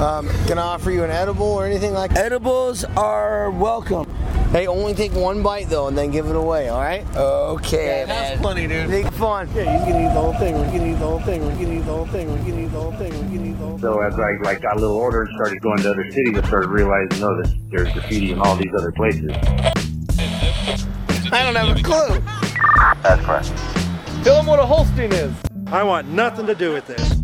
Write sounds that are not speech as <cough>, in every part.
Um, can I offer you an edible or anything like that? Edibles are welcome. Hey, only take one bite though, and then give it away. All right? Okay, Yeah, man. that's funny, dude. Big fun. Yeah, he's gonna eat the whole thing. We're gonna eat the whole thing. We're gonna eat the whole thing. We're gonna eat the whole thing. We're gonna eat the whole thing. So as I like got a little older and started going to other cities, I started realizing, oh, this, there's graffiti in all these other places. I don't have a clue. That's right. Tell him what a Holstein is. I want nothing to do with this.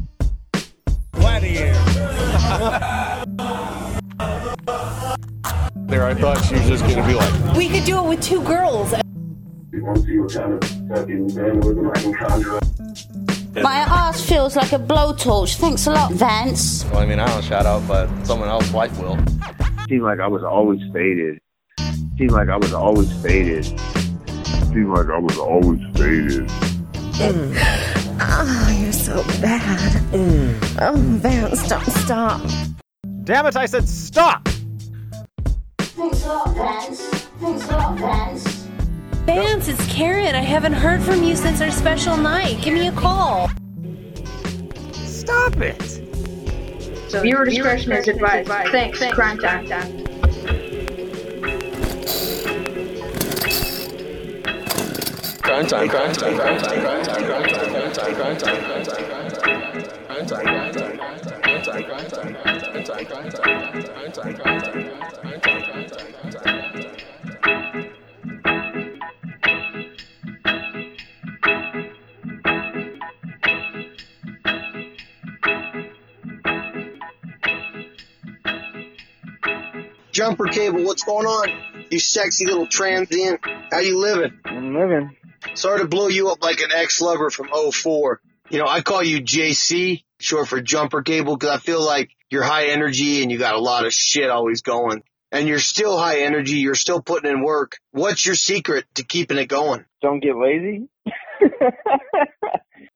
There, I thought she was just gonna be like, We could do it with two girls. My ass feels like a blowtorch. Thanks a lot, Vance. Well, I mean, I don't shout out, but someone else wife will. Seemed like I was always faded. Seemed like I was always faded. Seemed like I was always faded. Mm. Oh, you're so bad. Mm. Oh, Vance, don't stop. damn it! I said stop. Thanks a lot, Vance. Thanks a lot, Vance. Vance, it's Karen. I haven't heard from you since our special night. Give me a call. Stop it. Viewer discretion is advised. Thanks. Crime time. Crime time, crime time, crime time, crime time, crime time, crime time, crime time, crime time, crime time, crime time, crime time, crime time, crime time, crime time, crime time, crime time, crime time, crime time, crime time. Jumper cable, what's going on? You sexy little transient. How you living? I'm living. Sorry to blow you up like an ex-lover from 04. You know, I call you JC, short for jumper cable, because I feel like you're high energy and you got a lot of shit always going. And you're still high energy, you're still putting in work. What's your secret to keeping it going? Don't get lazy. <laughs>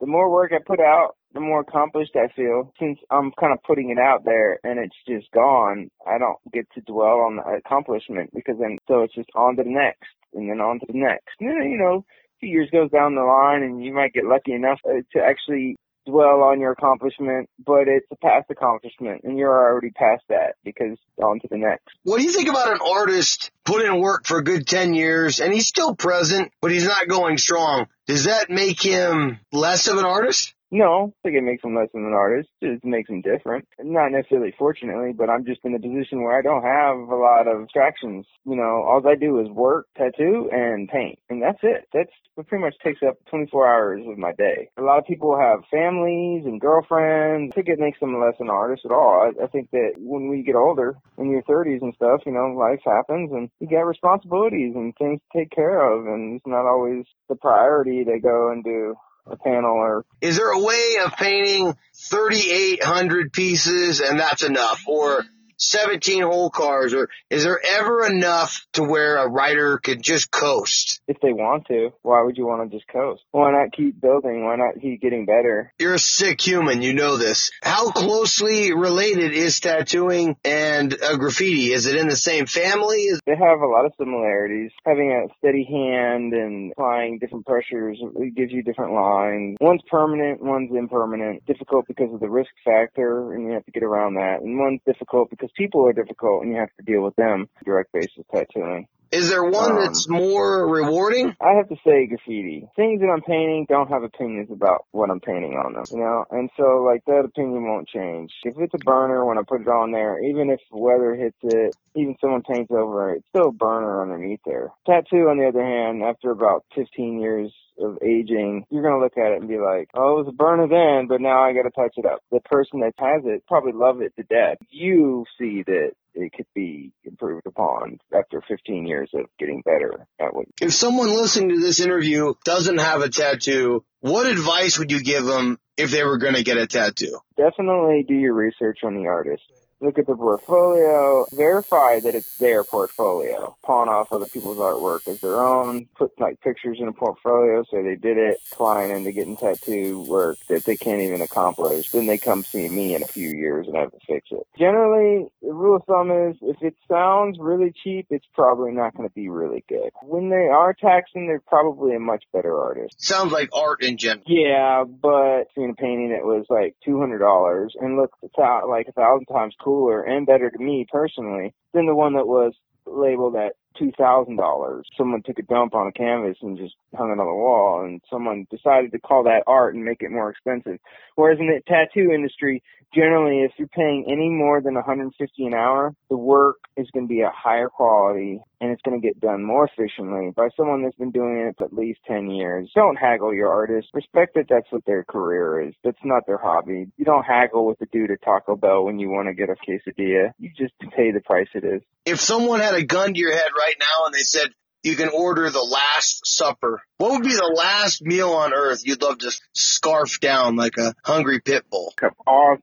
the more work I put out, the more accomplished I feel. Since I'm kind of putting it out there and it's just gone, I don't get to dwell on the accomplishment because then, so it's just on to the next and then on to the next. You know, few years goes down the line and you might get lucky enough uh, to actually dwell on your accomplishment, but it's a past accomplishment and you're already past that because on to the next. What do you think about an artist put in work for a good 10 years and he's still present, but he's not going strong? Does that make him less of an artist? No, I think it makes them less of an artist. It makes them different. Not necessarily fortunately, but I'm just in a position where I don't have a lot of distractions. You know, all I do is work, tattoo, and paint. And that's it. That's what pretty much takes up 24 hours of my day. A lot of people have families and girlfriends. I think it makes them less an artist at all. I, I think that when we get older, in your 30s and stuff, you know, life happens and you get responsibilities and things to take care of. And it's not always the priority to go and do a panel or Is there a way of painting 3,800 pieces and that's enough? Or 17 whole cars? Or is there ever enough to where a writer could just coast? if they want to, why would you want to just coast? Why not keep building? Why not keep getting better? You're a sick human, you know this. How closely related is tattooing and uh, graffiti? Is it in the same family? They have a lot of similarities. Having a steady hand and applying different pressures it gives you different lines. One's permanent, one's impermanent. Difficult because of the risk factor and you have to get around that. And one's difficult because people are difficult and you have to deal with them. Direct basis tattooing. Is there one Um, that's more rewarding? I have to say graffiti. Things that I'm painting don't have opinions about what I'm painting on them, you know? And so, like, that opinion won't change. If it's a burner when I put it on there, even if weather hits it, even someone paints over it, it's still a burner underneath there. Tattoo, on the other hand, after about 15 years of aging, you're gonna look at it and be like, oh, it was a burner then, but now I gotta touch it up. The person that has it probably love it to death. You see that it could be improved upon after 15 years of getting better at what If someone listening to this interview doesn't have a tattoo, what advice would you give them if they were going to get a tattoo? definitely do your research on the artist. Look at the portfolio, verify that it's their portfolio. Pawn off other people's artwork as their own, put like pictures in a portfolio, say they did it, flying into getting tattoo work that they can't even accomplish. Then they come see me in a few years and I have to fix it. Generally, the rule of thumb is if it sounds really cheap, it's probably not going to be really good. When they are taxing, they're probably a much better artist. Sounds like art in general. Yeah, but seeing a painting that was like two hundred dollars and looked like a thousand times cooler and better to me personally than the one that was labeled at two thousand dollars. Someone took a dump on a canvas and just hung it on the wall, and someone decided to call that art and make it more expensive. Whereas in the tattoo industry, generally, if you're paying any more than 150 an hour, the work is going to be a higher quality and it's going to get done more efficiently by someone that's been doing it for at least 10 years. Don't haggle your artist. Respect that that's what their career is. That's not their hobby. You don't haggle with the dude at Taco Bell when you want to get a quesadilla. You just pay the price it is. If someone had a gun to your head right now and they said, you can order the last supper. What would be the last meal on earth you'd love to scarf down like a hungry pit bull? Of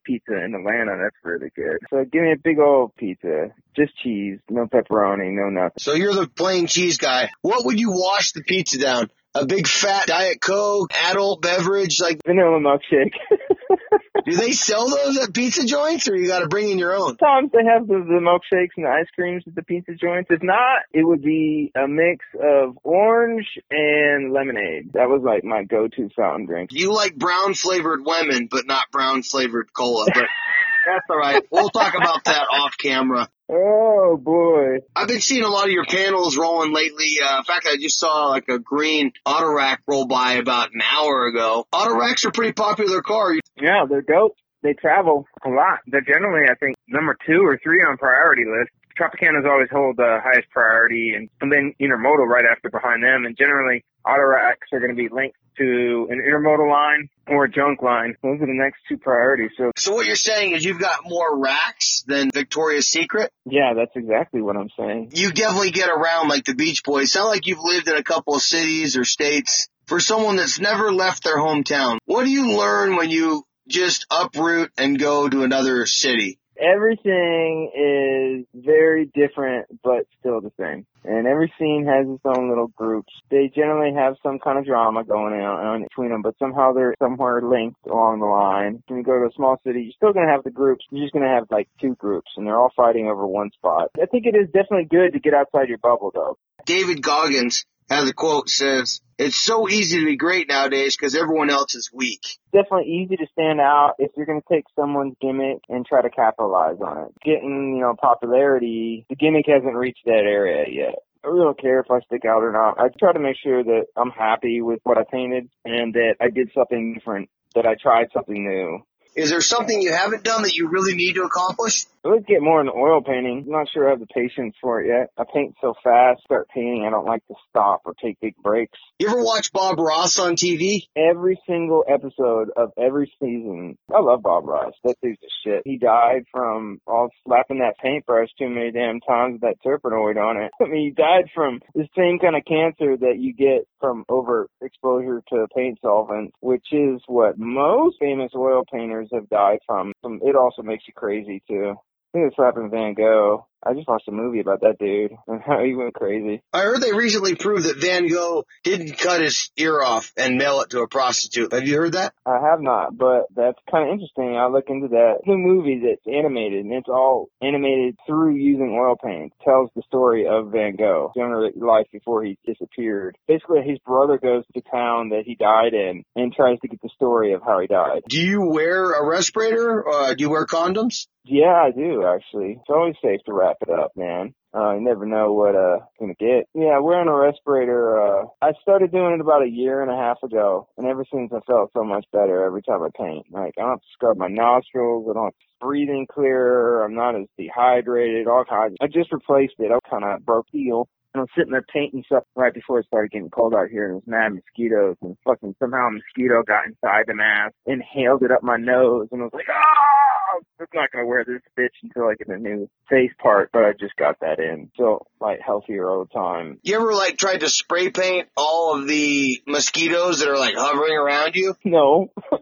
pizza in Atlanta, that's really good. So give me a big old pizza. Just cheese, no pepperoni, no nothing. So you're the plain cheese guy. What would you wash the pizza down? A big fat Diet Coke, adult beverage, like vanilla milkshake. <laughs> Do they sell those at pizza joints or you gotta bring in your own? Sometimes they have the, the milkshakes and the ice creams at the pizza joints. If not, it would be a mix of orange and lemonade. That was like my go-to fountain drink. You like brown flavored lemon, but not brown flavored cola, but <laughs> that's alright. We'll talk about that off camera. Oh boy. I've been seeing a lot of your panels rolling lately. Uh, in fact, I just saw like a green Autorack roll by about an hour ago. Autoracks are pretty popular car. Yeah, they're dope. They travel a lot. They're generally, I think, number two or three on priority list. Tropicana's always hold the highest priority and, and then Intermodal right after behind them. And generally, Autoracks are going to be linked to an intermodal line or a junk line. Those are the next two priorities. So, so what you're saying is you've got more racks than Victoria's Secret? Yeah, that's exactly what I'm saying. You definitely get around like the Beach Boys. Sound like you've lived in a couple of cities or states. For someone that's never left their hometown, what do you learn when you just uproot and go to another city? Everything is very different, but still the same. And every scene has its own little groups. They generally have some kind of drama going on between them, but somehow they're somewhere linked along the line. When you go to a small city, you're still going to have the groups. You're just going to have like two groups, and they're all fighting over one spot. I think it is definitely good to get outside your bubble, though. David Goggins has the quote says, it's so easy to be great nowadays because everyone else is weak. Definitely easy to stand out if you're going to take someone's gimmick and try to capitalize on it. Getting, you know, popularity, the gimmick hasn't reached that area yet. I really don't care if I stick out or not. I try to make sure that I'm happy with what I painted and that I did something different, that I tried something new. Is there something you haven't done that you really need to accomplish? Let's get more into oil painting. I'm not sure I have the patience for it yet. I paint so fast, start painting, I don't like to stop or take big breaks. You ever watch Bob Ross on TV? Every single episode of every season. I love Bob Ross. That dude's a shit. He died from all slapping that paintbrush too many damn times with that Turpenoid on it. <laughs> I mean, he died from the same kind of cancer that you get from overexposure to paint solvent, which is what most famous oil painters have died from. It also makes you crazy too. I think it's slapping Van Gogh. I just watched a movie about that dude and <laughs> how he went crazy. I heard they recently proved that Van Gogh didn't cut his ear off and mail it to a prostitute. Have you heard that? I have not, but that's kind of interesting. I'll look into that. The movie that's animated and it's all animated through using oil paint. Tells the story of Van Gogh, younger life before he disappeared. Basically, his brother goes to town that he died in and tries to get the story of how he died. Do you wear a respirator? Uh, do you wear condoms? Yeah, I do actually. It's always safe to wrap it up, man. Uh, you never know what, uh, gonna get. Yeah, wearing a respirator, uh, I started doing it about a year and a half ago, and ever since I felt so much better every time I paint. Like, I don't have to scrub my nostrils, I don't have to breathing clearer, I'm not as dehydrated, all kinds. I just replaced it. I kind of broke heel. And I'm sitting there painting stuff right before it started getting cold out here and was mad mosquitoes and fucking somehow a mosquito got inside the mask, inhaled it up my nose and I was like, ah, I'm not going to wear this bitch until I get a new face part, but I just got that in. So like healthier all the time. You ever like tried to spray paint all of the mosquitoes that are like hovering around you? No. <laughs>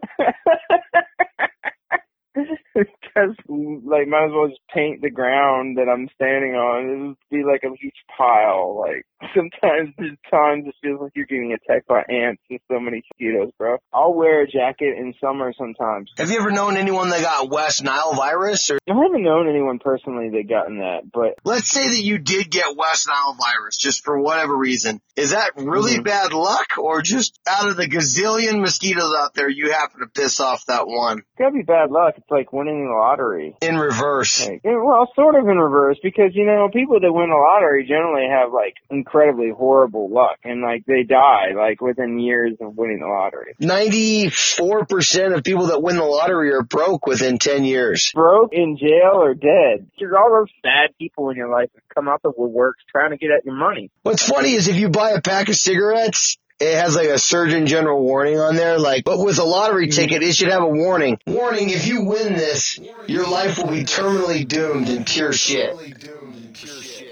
<laughs> because like might as well just paint the ground that I'm standing on. It would be like a huge pile. Like <laughs> sometimes there's times it feels like you're getting attacked by ants and so many mosquitoes, bro. I'll wear a jacket in summer sometimes. Have you ever known anyone that got West Nile virus? Or I haven't known anyone personally that gotten that, but let's say that you did get West Nile virus just for whatever reason. Is that really Mm-hmm. bad luck, or just out of the gazillion mosquitoes out there, you happen to piss off that one? it's gotta be bad luck. It's like winning the lottery. In reverse. Like, well, sort of in reverse because you know people that win the lottery generally have like incredibly horrible luck and like they die like within years of winning the lottery. 94% of people that win the lottery are broke within 10 years. Broke, in jail, or dead. You're all those bad people in your life that come out the woodworks trying to get at your money. What's funny is if you buy a pack of cigarettes, it has like a Surgeon General warning on there, like, but with a lottery ticket, it should have a warning. Warning, if you win this, your life will be terminally doomed and pure shit.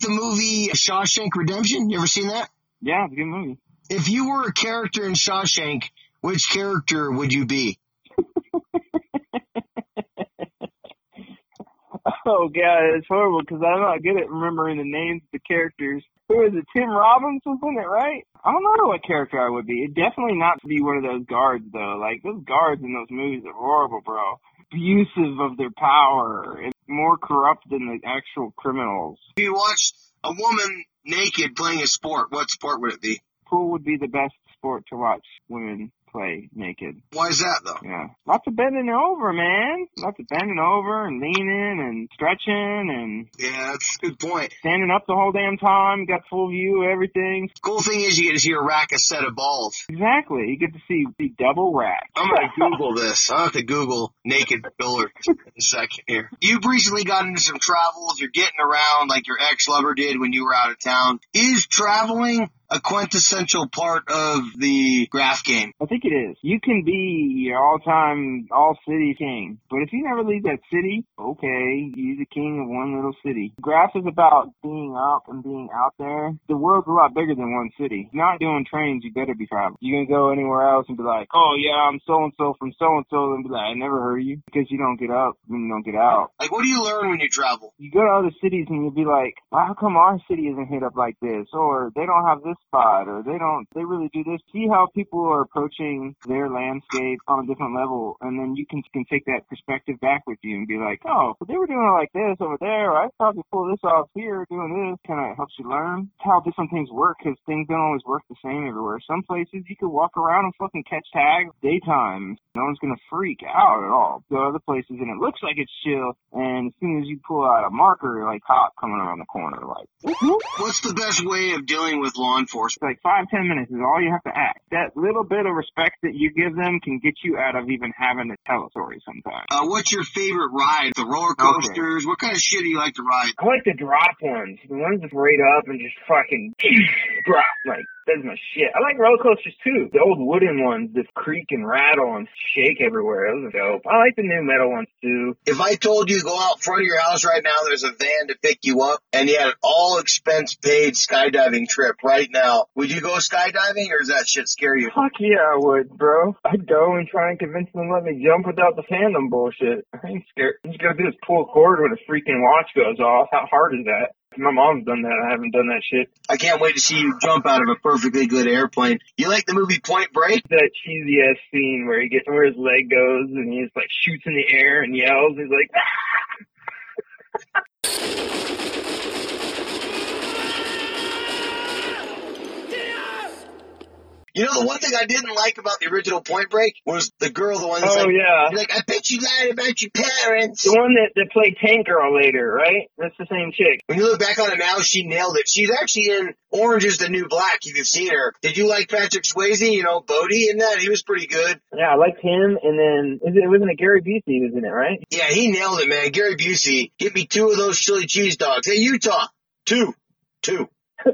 The movie Shawshank Redemption, you ever seen that? Yeah, it's a good movie. If you were a character in Shawshank, which character would you be? <laughs> Oh god, it's horrible because I'm not good at remembering the names of the characters. Who is it? Tim Robbins was in it, right? I don't know what character I would be. It definitely not to be one of those guards though. Like those guards in those movies are horrible, bro. Abusive of their power and more corrupt than the actual criminals. If you watched a woman naked playing a sport, what sport would it be? Pool would be the best sport to watch women play naked. Why is that though? Yeah. Lots of bending over, man. Lots of bending over and leaning and stretching and Yeah, that's a good point. standing up the whole damn time. Got full view of everything. Cool thing is you get to see a rack a set of balls. Exactly. You get to see the double rack. I'm gonna Google this. I'll have to Google naked biller in a second here. You've recently got into some travels. You're getting around like your ex-lover did when you were out of town. Is traveling a quintessential part of the graff game? I think it is. You can be your all-time, all-city king, but if you never leave that city, okay, you're the king of one little city. Graff is about being up and being out there. The world's a lot bigger than one city. If you're not doing trains, you better be traveling. You can go anywhere else and be like, oh yeah, I'm so-and-so from so-and-so, and be like, I never heard of you, because you don't get up and you don't get out. Like, what do you learn when you travel? You go to other cities and you'll be like, well, how come our city isn't hit up like this? Or they don't have this spot, or they don't, they really do this. See how people are approaching their landscape on a different level, and then you can, can take that perspective back with you and be like, oh, well, they were doing it like this over there. I probably pull this off here, doing this. Kind of helps you learn how different things work, because things don't always work the same everywhere. Some places you could walk around and fucking catch tags daytime. No one's gonna freak out at all. Go to other places and it looks like it's chill, and as soon as you pull out a marker, like cop coming around the corner, like What's the best way of dealing with law enforcement? Like five ten minutes is all you have to act. That little bit of respect that you give them can get you out of even having to tell a story sometimes. Uh, what's your favorite ride? The roller coasters? What kind of shit do you like to ride? I like the drop ones, the ones that rate up and just fucking <clears throat> drop. Like that's my shit. I like roller coasters too. The old wooden ones that creak and rattle and shake everywhere. Those are dope. I like the new metal ones too. If I told you to go out front of your house right now, there's a van to pick you up, and you had an all expense paid skydiving trip right now, would you go skydiving or does that shit scare you? Fuck yeah, I would, bro. I'd go and try and convince them to let me jump without the tandem bullshit. I ain't scared. I'm just gonna do is pull a cord when a freaking watch goes off. How hard is that? My mom's done that. I haven't done that shit. I can't wait to see you jump out of a perfectly good airplane. You like the movie Point Break? That cheesy ass scene where he gets where his leg goes and he just like shoots in the air and yells. He's like, ah! <laughs> You know, the one thing I didn't like about the original Point Break was the girl, the one that's Oh, like, yeah. like, I bet you lied about your parents. the one that, that played Tank Girl later, right? That's the same chick. When you look back on it now, she nailed it. She's actually in Orange is the New Black, if you've seen her. Did you like Patrick Swayze, you know, Bodhi in that? He was pretty good. Yeah, I liked him. And then is it, it wasn't a Gary Busey was in it, right? Yeah, he nailed it, man. Gary Busey, get me two of those chili cheese dogs. Hey, Utah, two, two. <laughs>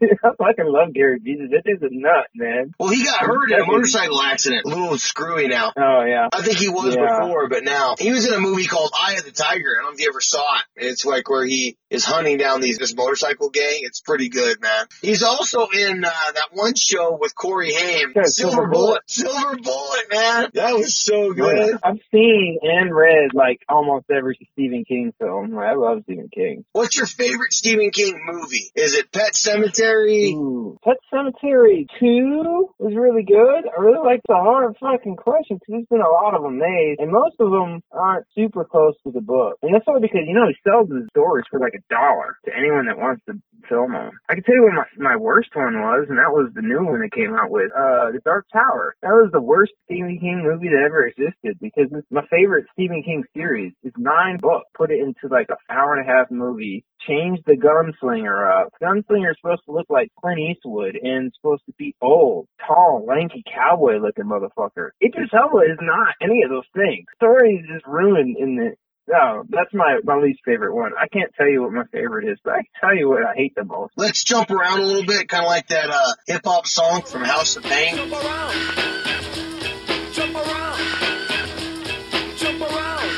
<laughs> I fucking love Gary Busey. That dude's a nut, man. Well, he got hurt in a motorcycle accident. A little screwy now. Oh yeah. I think he was Yeah. before, but now he was in a movie called Eye of the Tiger. I don't know if you ever saw it. It's like where he is hunting down these this motorcycle gang. It's pretty good, man. He's also in uh, that one show with Corey Haim, Yeah, Silver Silver Bullet. Silver Bullet, man. That was so good. I've seen and read like almost every Stephen King film. I love Stephen King. What's your favorite Stephen King movie? Is it Pet Sematary? Ooh. Pet Sematary 2 was really good. I really like the hard fucking question because there's been a lot of them made, and most of them aren't super close to the book. And that's only because, you know, he sells his stories for like a dollar to anyone that wants to film them. I can tell you what my my worst one was, and that was the new one that came out with uh The Dark Tower. That was the worst Stephen King movie that ever existed because it's my favorite Stephen King series. It's nine books. Put it into like an hour and a half movie. Change the gunslinger up. Gunslinger is supposed to look like Clint Eastwood and supposed to be old, tall, lanky, cowboy looking motherfucker. Idris Elba is not any of those things. Story is just ruined in the no, that's my, my least favorite one. I can't tell you what my favorite is, but I can tell you what I hate the most. Let's jump around a little bit, kind of like that uh, hip hop song from House of Pain. Jump around. Jump around. Jump around.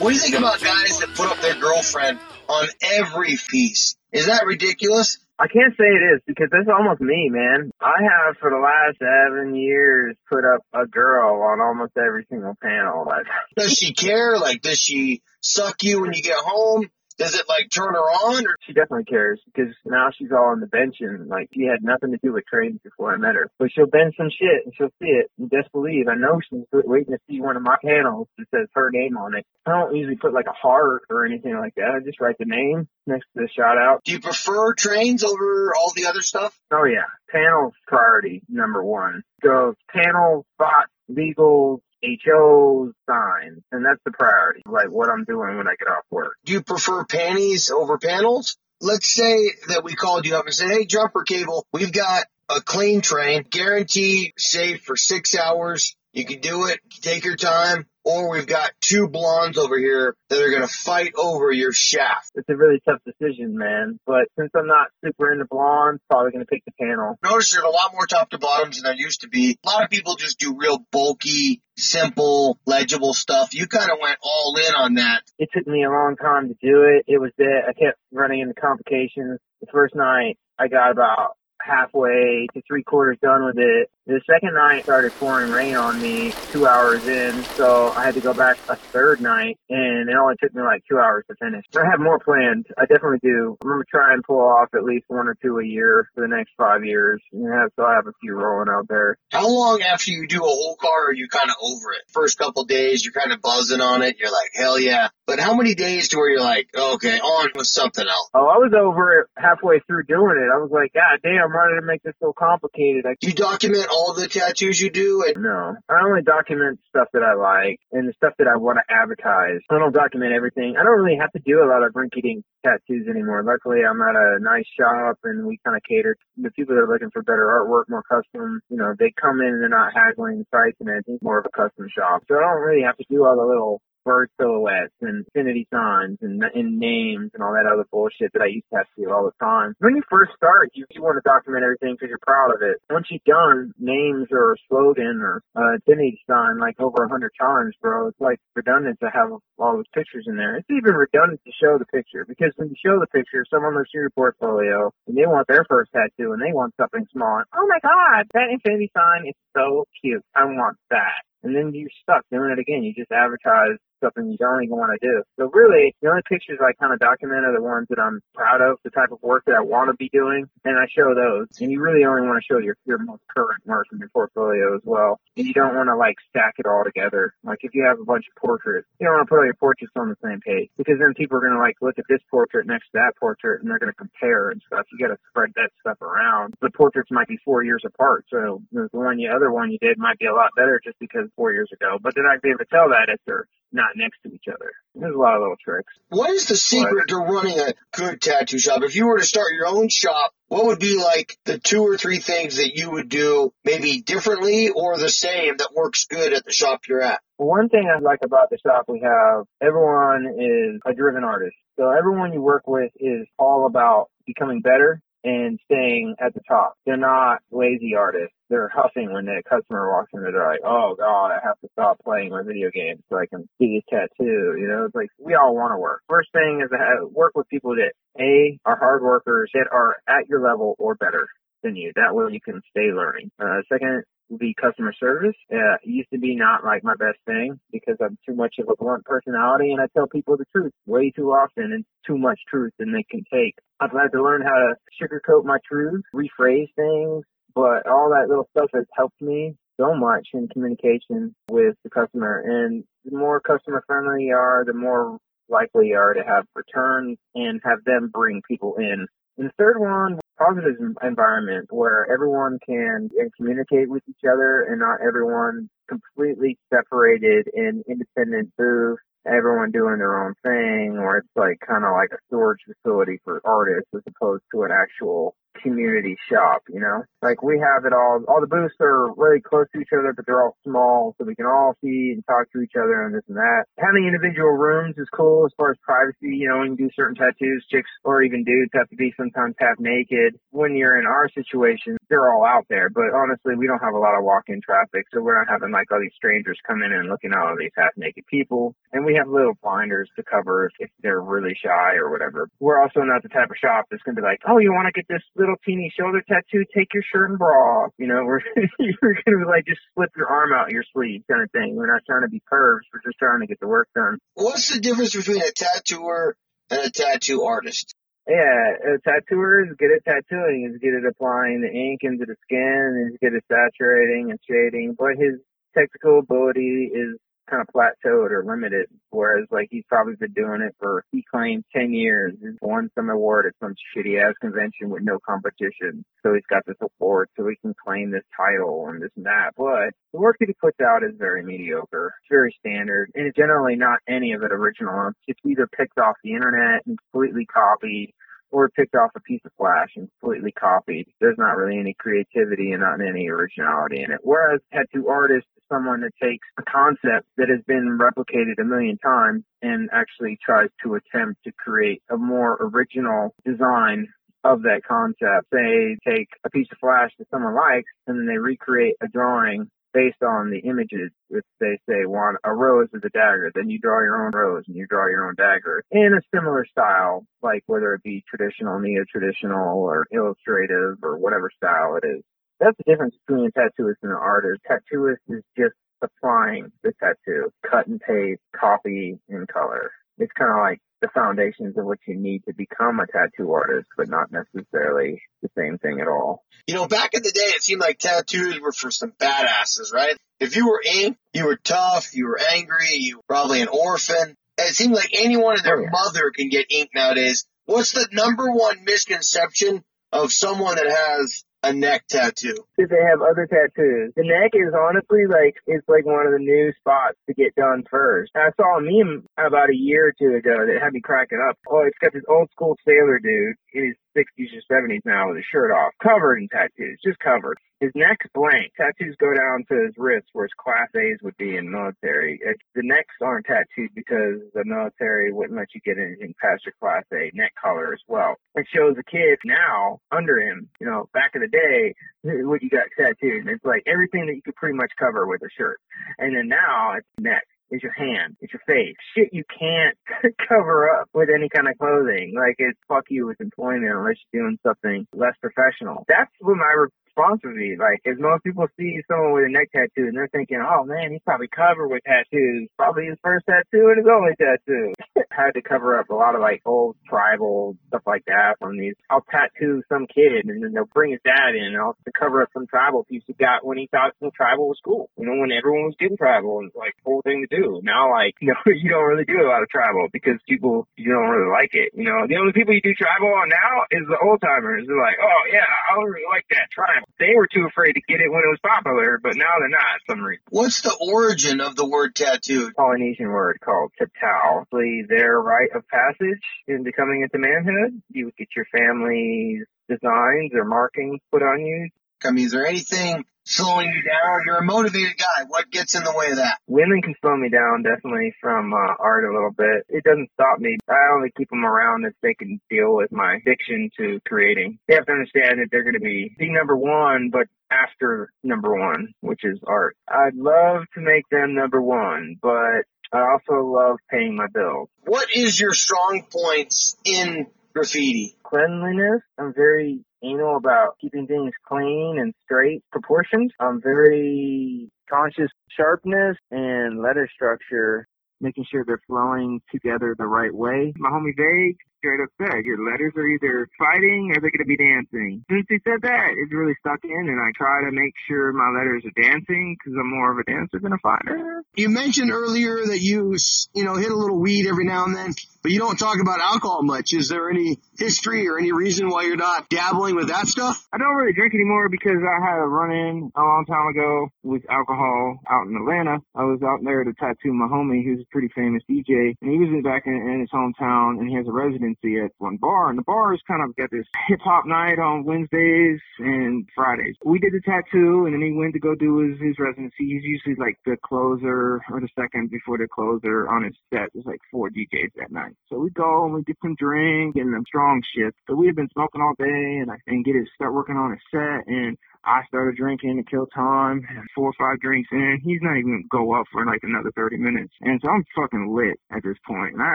What do you think about guys that put up their girlfriend on every piece? Is that ridiculous? I can't say it is because that's almost me, man. I have for the last seven years put up a girl on almost every single panel. Like, does she care? Like, does she suck you when you get home? Does it like turn her on? Or? She definitely cares because now she's all on the bench and like she had nothing to do with trains before I met her. But she'll bend some shit and she'll see it and just believe. I know she's waiting to see one of my panels that says her name on it. I don't usually put like a heart or anything like that. I just write the name next to the shout out. Do you prefer trains over all the other stuff? Oh yeah. Panels priority number one. Goes panels, spots, legals, HO signs, and that's the priority, like what I'm doing when I get off work. Do you prefer panties over panels? Let's say that we called you up and said, hey, jumper cable, we've got a clean train, guaranteed safe for six hours. You can do it, take your time or we've got two blondes over here that are going to fight over your shaft. It's a really tough decision, man. But since I'm not super into blondes, probably going to pick the panel. Notice there's a lot more top to bottoms than there used to be. A lot of people just do real bulky, simple, legible stuff. You kind of went all in on that. It took me a long time to do it. It was that I kept running into complications. The first night, I got about halfway to three quarters done with it. The second night started pouring rain on me two hours in, so I had to go back a third night, and it only took me like two hours to finish. I have more planned. I definitely do. I'm gonna try and pull off at least one or two a year for the next five years. And have, so I have a few rolling out there. How long after you do a whole car are you kind of over it? First couple days, you're kind of buzzing on it. You're like, hell yeah. But how many days to where you're like, okay, on with something else? Oh, I was over it halfway through doing it. I was like, God damn, why did it make this so complicated? I- you document all the tattoos you do? And- no, I only document stuff that I like and the stuff that I want to advertise. I don't document everything. I don't really have to do a lot of rinky-dink tattoos anymore. Luckily, I'm at a nice shop and we kind of cater to the people that are looking for better artwork, more custom. You know, they come in and they're not haggling the price and it's more of a custom shop. So I don't really have to do all the little bird silhouettes and infinity signs and, and names and all that other bullshit that I used to have to do all the time. When you first start, you, you want to document everything because you're proud of it. Once you've done names or a slogan or uh, infinity sign like over a hundred times, bro, it's like redundant to have all those pictures in there. It's even redundant to show the picture because when you show the picture, someone looks at your portfolio and they want their first tattoo and they want something small. And, oh my god, that infinity sign is so cute. I want that and then you're stuck doing it again. You just advertise something you don't even want to do. So really, the only pictures I kind of document are the ones that I'm proud of, the type of work that I want to be doing, and I show those. And you really only want to show your your most current work in your portfolio as well. And you don't want to like stack it all together. Like if you have a bunch of portraits, you don't want to put all your portraits on the same page because then people are going to like look at this portrait next to that portrait and they're going to compare and stuff. You got to spread that stuff around. The portraits might be four years apart, so the one the other one you did might be a lot better just because four years ago. But they're not going to be able to tell that if they're not next to each other. There's a lot of little tricks. What is the secret to running a good tattoo shop? If you were to start your own shop, what would be like the two or three things that you would do maybe differently or the same that works good at the shop you're at? One thing I like about the shop we have, everyone is a driven artist. So everyone you work with is all about becoming better and staying at the top. They're not lazy artists. They're huffing when the customer walks in. They're like, "Oh God, I have to stop playing my video games so I can see his tattoo." You know, it's like we all want to work. First thing is to have, work with people that a are hard workers that are at your level or better you. That way you can stay learning. Uh, second would be customer service. Uh, it used to be not like my best thing because I'm too much of a blunt personality and I tell people the truth way too often and too much truth than they can take. I've had to learn how to sugarcoat my truth, rephrase things, but all that little stuff has helped me so much in communication with the customer. And the more customer friendly you are, the more likely you are to have returns and have them bring people in. And the third one, positive environment where everyone can communicate with each other and not everyone completely separated in independent booths everyone doing their own thing, or it's like kind of like a storage facility for artists as opposed to an actual community shop, you know? Like we have it all, all the booths are really close to each other, but they're all small, so we can all see and talk to each other and this and that. Having individual rooms is cool as far as privacy, you know, when you do certain tattoos, chicks or even dudes have to be sometimes half naked. When you're in our situation, they're all out there, but honestly, we don't have a lot of walk-in traffic, so we're not having like all these strangers come in and looking at all these half naked people. And we have little blinders to cover if they're really shy or whatever. We're also not the type of shop that's going to be like, oh, you want to get this little teeny shoulder tattoo? Take your shirt and bra off. You know, we're, <laughs> going to be like, just slip your arm out your sleeve kind of thing. We're not trying to be pervs. We're just trying to get the work done. What's the difference between a tattooer and a tattoo artist? Yeah, a tattooer is good at tattooing, is good at applying the ink into the skin, is good at saturating and shading, but his technical ability is kind of plateaued or limited. Whereas like he's probably been doing it for he claims ten years. He's won some award at some shitty ass convention with no competition. So he's got this award so he can claim this title and this and that. But the work that he puts out is very mediocre. It's very standard and it's generally not any of it original. It's either picked off the internet and completely copied or picked off a piece of flash and completely copied. There's not really any creativity and not any originality in it. Whereas tattoo artist is someone that takes a concept that has been replicated a million times and actually tries to attempt to create a more original design of that concept. They take a piece of flash that someone likes and then they recreate a drawing based on the images. If they say want a rose is a dagger, then you draw your own rose and you draw your own dagger in a similar style, like whether it be traditional, neo-traditional, or illustrative, or whatever style it is. That's the difference between a tattooist and an artist. Tattooist is just applying the tattoo, cut and paste, copy and color. It's kind of like the foundations of what you need to become a tattoo artist, but not necessarily the same thing at all. You know, back in the day, it seemed like tattoos were for some badasses, right? If you were ink, you were tough, you were angry, you were probably an orphan. It seemed like anyone and their Oh, yeah. mother can get ink nowadays. What's the number one misconception of someone that has a neck tattoo? If they have other tattoos, the neck is honestly like it's like one of the new spots to get done first. I saw a meme about a year or two ago that had me cracking up. Oh, it's got this old school sailor dude in his 60s or 70s now with his shirt off, covered in tattoos, just covered. His neck's blank. Tattoos go down to his wrists, where his class A's would be in military. The necks aren't tattooed because the military wouldn't let you get anything past your class A neck collar as well. It shows a kid now under him, you know, back in the day, what you got tattooed. It's like everything that you could pretty much cover with a shirt. And then now it's neck. It's your hand. It's your face. Shit you can't <laughs> cover up with any kind of clothing. Like it's fuck you with employment unless you're doing something less professional. That's what my would be. Like, if most people see someone with a neck tattoo and they're thinking, oh man, he's probably covered with tattoos. Probably his first tattoo and his only tattoo. <laughs> Had to cover up a lot of like old tribal stuff like that from these. I'll tattoo some kid and then they'll bring his dad in and I'll cover up some tribal piece he got when he thought the tribal was cool. You know, when everyone was getting tribal and like cool thing to do. Now like, <laughs> you know, you don't really do a lot of tribal because people, you don't really like it. You know, the only people you do tribal on now is the old timers. They're like, oh yeah, I don't really like that tribal. They were too afraid to get it when it was popular, but now they're not for some reason. What's the origin of the word tattooed? Polynesian word called tatau. Their rite of passage into coming into manhood. You would get your family's designs or markings put on you. I mean, is there anything slowing you down? You're a motivated guy. What gets in the way of that? Women can slow me down definitely from uh, art a little bit. It doesn't stop me. I only keep them around if they can deal with my addiction to creating. They have to understand that they're going to be be number one, but after number one, which is art. I'd love to make them number one, but I also love paying my bills. What is your strong points in graffiti? cleanliness. I'm very anal about keeping things clean and straight proportions. I'm very conscious sharpness and letter structure, making sure they're flowing together the right way. My homie Vague, straight up said, your letters are either fighting or they're going to be dancing. Since he said that, it's really stuck in, and I try to make sure my letters are dancing because I'm more of a dancer than a fighter. You mentioned earlier that you, you know, hit a little weed every now and then, but you don't talk about alcohol much. Is there any history or any reason why you're not dabbling with that stuff? I don't really drink anymore because I had a run-in a long time ago with alcohol out in Atlanta. I was out there to tattoo my homie who's a pretty famous DJ, and he was in back in, in his hometown, and he has a residency at one bar, and the bar has kind of got this hip-hop night on Wednesdays and Fridays. We did the tattoo, and then he went to go do his, his residency. He's usually like the closer or the second before the closer on his set. There's like four DJs that night. So we go and we get some drink and some strong shit. So we had been smoking all day and I and get it start working on his set and I started drinking to kill time. Four or five drinks in, he's not even go up for like another 30 minutes. And so I'm fucking lit at this point. And I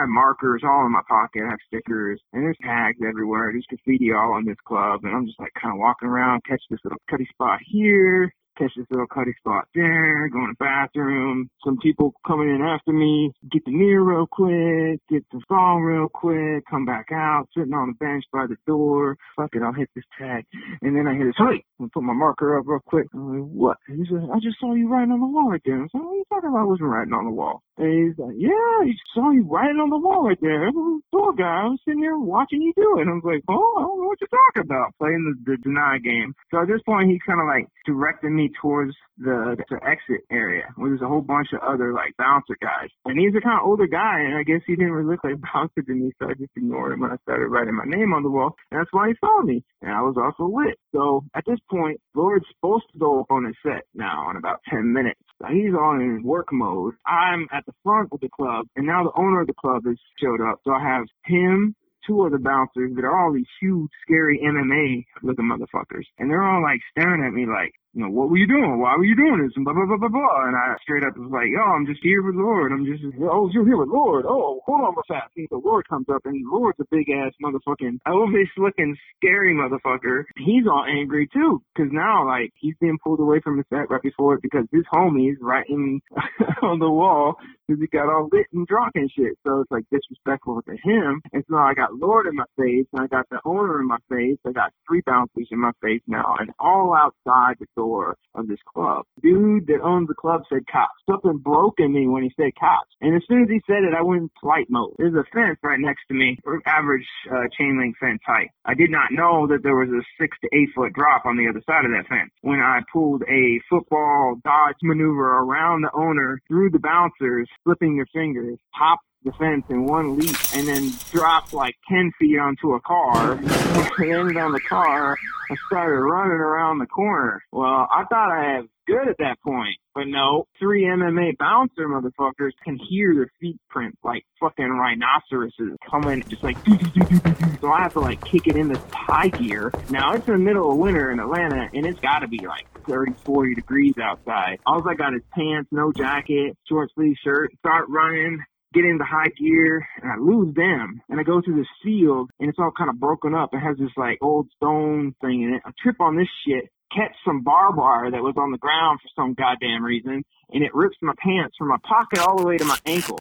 have markers all in my pocket. I have stickers and there's tags everywhere. There's graffiti all on this club. And I'm just like kind of walking around, catch this little cutty spot here, catch this little cutty spot there, going to the bathroom. Some people coming in after me, get the mirror real quick, get the song real quick, come back out, sitting on the bench by the door. Fuck it, I'll hit this tag. And then I hit his hey, and put my marker up real quick. I'm like, what? He said, I just saw you writing on the wall right there. I said, what are you talking about? I wasn't writing on the wall. And he's like, yeah, I saw you writing on the wall right there. The door guy, I was sitting there watching you do it. And I was like, oh, I don't know what you're talking about. Playing the, the deny game. So at this point, he kind of like directed me towards the, the exit area where there's a whole bunch of other like bouncer guys. And he's a kind of older guy, and I guess he didn't really look like a bouncer to me, so I just ignored him when I started writing my name on the wall. And that's why he saw me. And I was also lit. So at this point, Lord's supposed to go up on his set now in about 10 minutes. So he's on in work mode. I'm at the front of the club, and now the owner of the club has showed up. So I have him, two other bouncers that are all these huge, scary MMA looking motherfuckers. And they're all like staring at me like, you know, what were you doing? Why were you doing this? And blah, blah, blah, blah, blah. And I straight up was like, oh, I'm just here with Lord. I'm just, oh, you're here with Lord. Oh, hold on real fast. And the Lord comes up and Lord's a big ass motherfucking Elvis looking scary motherfucker. He's all angry too. Cause now like he's being pulled away from the set right before it because his homie's writing <laughs> on the wall because he got all lit and drunk and shit. So it's like disrespectful to him. And so I got Lord in my face and I got the owner in my face. I got three bouncers in my face now and all outside the of this club. Dude that owns the club said cops. Something broke in me when he said cops. And as soon as he said it, I went in flight mode. There's a fence right next to me, average uh, chain link fence height. I did not know that there was a six to eight foot drop on the other side of that fence. When I pulled a football dodge maneuver around the owner through the bouncers, flipping your fingers, hopped the fence in one leap and then dropped like 10 feet onto a car, <laughs> landed on the car, and started running around the corner. Well, I thought I had good at that point, but no, three MMA bouncer motherfuckers can hear their feet print like fucking rhinoceroses coming just like so I have to like kick it into high gear. Now it's in the middle of winter in Atlanta and it's gotta be like 30, 40 degrees outside. All I got is pants, no jacket, short sleeve shirt, start running, get into high gear and I lose them and I go through this field and it's all kind of broken up. It has this like old stone thing in it. I trip on this shit, catch some barbed wire that was on the ground for some goddamn reason and it rips my pants from my pocket all the way to my ankle.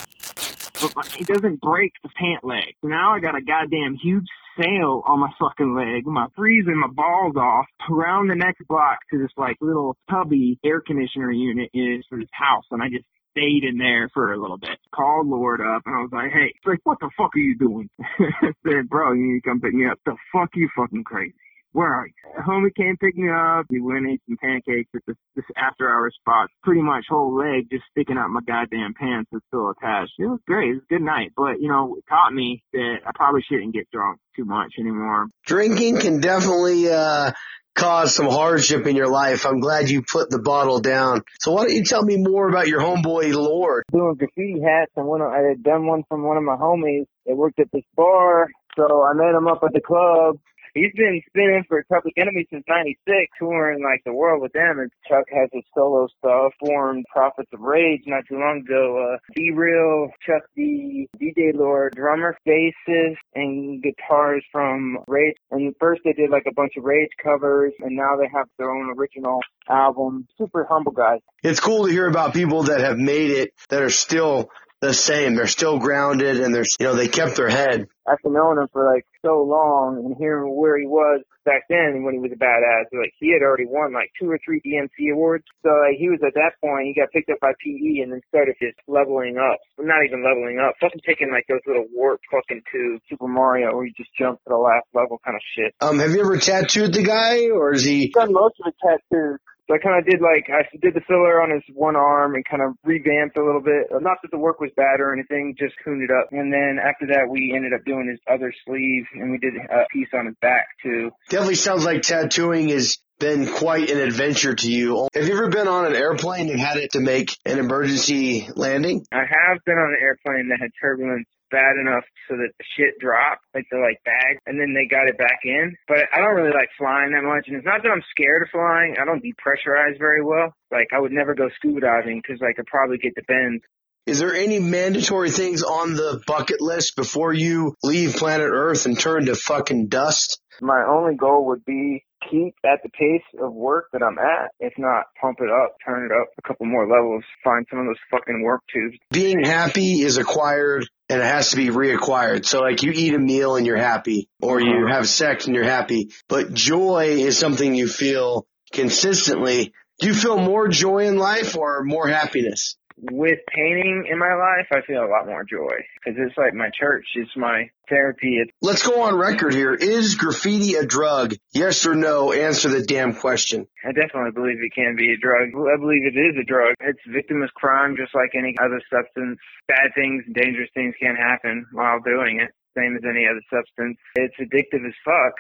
But my, it doesn't break the pant leg. So now I got a goddamn huge sail on my fucking leg, my freezing my balls off around the next block to this like little tubby air conditioner unit is for this house and I just stayed in there for a little bit. Called Lord up and I was like, hey, like, what the fuck are you doing? <laughs> I said, bro, you need to come pick me up. The fuck you fucking crazy. Where are you? Homie came pick me up. We went and ate some pancakes at this, this after hour spot. Pretty much whole leg just sticking out my goddamn pants was still attached. It was great. It was a good night. But, you know, it taught me that I probably shouldn't get drunk too much anymore. Drinking can definitely, uh, cause some hardship in your life. I'm glad you put the bottle down. So why don't you tell me more about your homeboy Lord? Doing graffiti hats and one of, I had done one from one of my homies that worked at this bar. So I met him up at the club. He's been spinning for Public Enemy since 96, touring like the world with them. And Chuck has his solo stuff, formed Prophets of Rage not too long ago. Uh, B-Real, Chuck D, DJ Lord, drummer, bassist, and guitars from Rage. And first they did like a bunch of Rage covers, and now they have their own original album. Super humble guys. It's cool to hear about people that have made it that are still the same. They're still grounded and they're, you know, they kept their head. after knowing him for like so long and hearing where he was back then when he was a badass, like he had already won like two or three DMC awards. So like he was at that point, he got picked up by PE and then started just leveling up. Not even leveling up, fucking taking like those little warp fucking to Super Mario where you just jump to the last level kind of shit. Um, have you ever tattooed the guy or is he, He's done most of the tattoos. So I kind of did like I did the filler on his one arm and kind of revamped a little bit. Not that the work was bad or anything, just tuned it up. And then after that, we ended up doing his other sleeve and we did a piece on his back too. definitely sounds like tattooing has been quite an adventure to you. Have you ever been on an airplane and had it to make an emergency landing? I have been on an airplane that had turbulence bad enough so that the shit dropped, like the like bag, and then they got it back in. But I don't really like flying that much, and it's not that I'm scared of flying. I don't depressurize very well. Like I would never go scuba diving because I could probably get the bends. Is there any mandatory things on the bucket list before you leave planet Earth and turn to fucking dust? My only goal would be keep at the pace of work that I'm at. If not, pump it up, turn it up a couple more levels, find some of those fucking work tubes. Being happy is acquired and it has to be reacquired. So like you eat a meal and you're happy or you uh-huh. have sex and you're happy, but joy is something you feel consistently. Do you feel more joy in life or more happiness? With painting in my life, I feel a lot more joy because it's like my church. It's my therapy. It's Let's go on record here. Is graffiti a drug? Yes or no? Answer the damn question. I definitely believe it can be a drug. I believe it is a drug. It's victimless crime just like any other substance. Bad things and dangerous things can happen while doing it. Same as any other substance. It's addictive as fuck.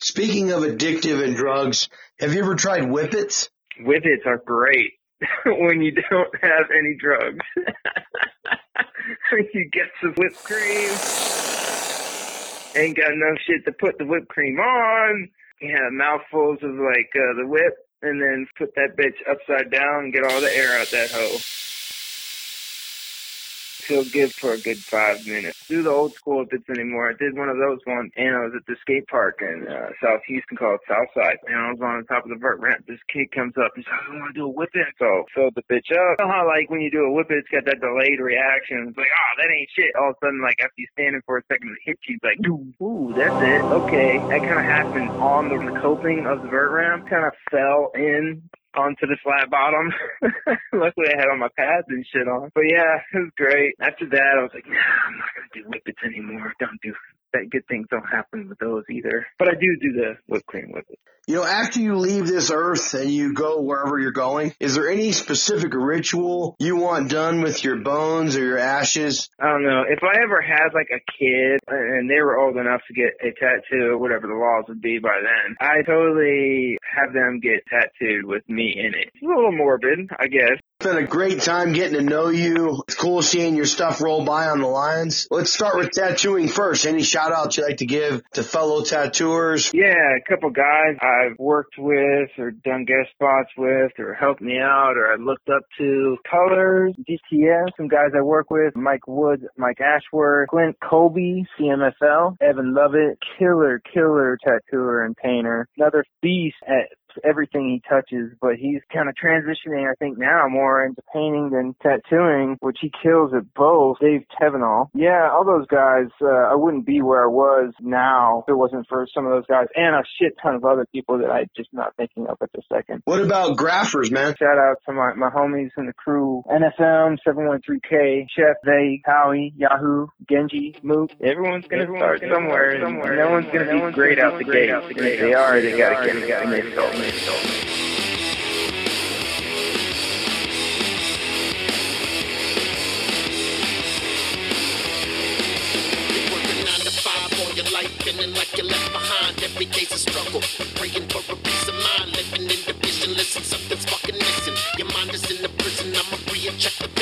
Speaking of addictive and drugs, have you ever tried whippets? Whippets are great <laughs> when you don't have any drugs. <laughs> you get some whipped cream. Ain't got enough shit to put the whipped cream on. You have mouthfuls of like uh, the whip and then put that bitch upside down and get all the air out that hoe. Feel good for a good five minutes. Do the old school bits anymore. I did one of those once, and I was at the skate park in uh, South Houston called Southside, and I was on the top of the vert ramp. This kid comes up, he's like, "I want to do a whip it." So filled the bitch up. You know how like when you do a whip it, it's got that delayed reaction. It's like, "Oh, that ain't shit." All of a sudden, like after you standing for a second, it hits you. Like, "Ooh, that's it." Okay, that kind of happened on the coping of the vert ramp. Kind of fell in onto the flat bottom. <laughs> Luckily, I had all my pads and shit on. But yeah, it was great. After that, I was like, nah, I'm not gonna do whippets anymore. Don't do that. Good things don't happen with those either. But I do do the whipped cream whippets. You know, after you leave this earth and you go wherever you're going, is there any specific ritual you want done with your bones or your ashes? I don't know. If I ever had like a kid and they were old enough to get a tattoo or whatever the laws would be by then, I totally have them get tattooed with me in it. It's a little morbid, I guess. Been a great time getting to know you. It's cool seeing your stuff roll by on the lines. Let's start with tattooing first. Any shout outs you'd like to give to fellow tattooers? Yeah, a couple guys I've worked with or done guest spots with or helped me out or I looked up to. Colors, DTS, some guys I work with, Mike Woods, Mike Ashworth, Clint Colby, CMFL, Evan Lovett, killer, killer tattooer and painter. Another beast at everything he touches, but he's kind of transitioning, I think, now more into painting than tattooing, which he kills at both. Dave Tevenal. Yeah, all those guys, uh, I wouldn't be where I was now if it wasn't for some of those guys and a shit ton of other people that I'm just not thinking of at the second. What about graffers, man? Shout out to my, my homies in the crew, NFM, 713K, Chef, They, Howie, Yahoo, Genji, Moot. Everyone's gonna start somewhere, somewhere. No one's gonna be great out the gate. They are, they gotta get it, Terminator. life, feeling like you're left behind. Every day's a struggle, praying for a peace of mind. Living in division, listen, something's fucking missing. Your mind is in the prison, I'ma re-inject the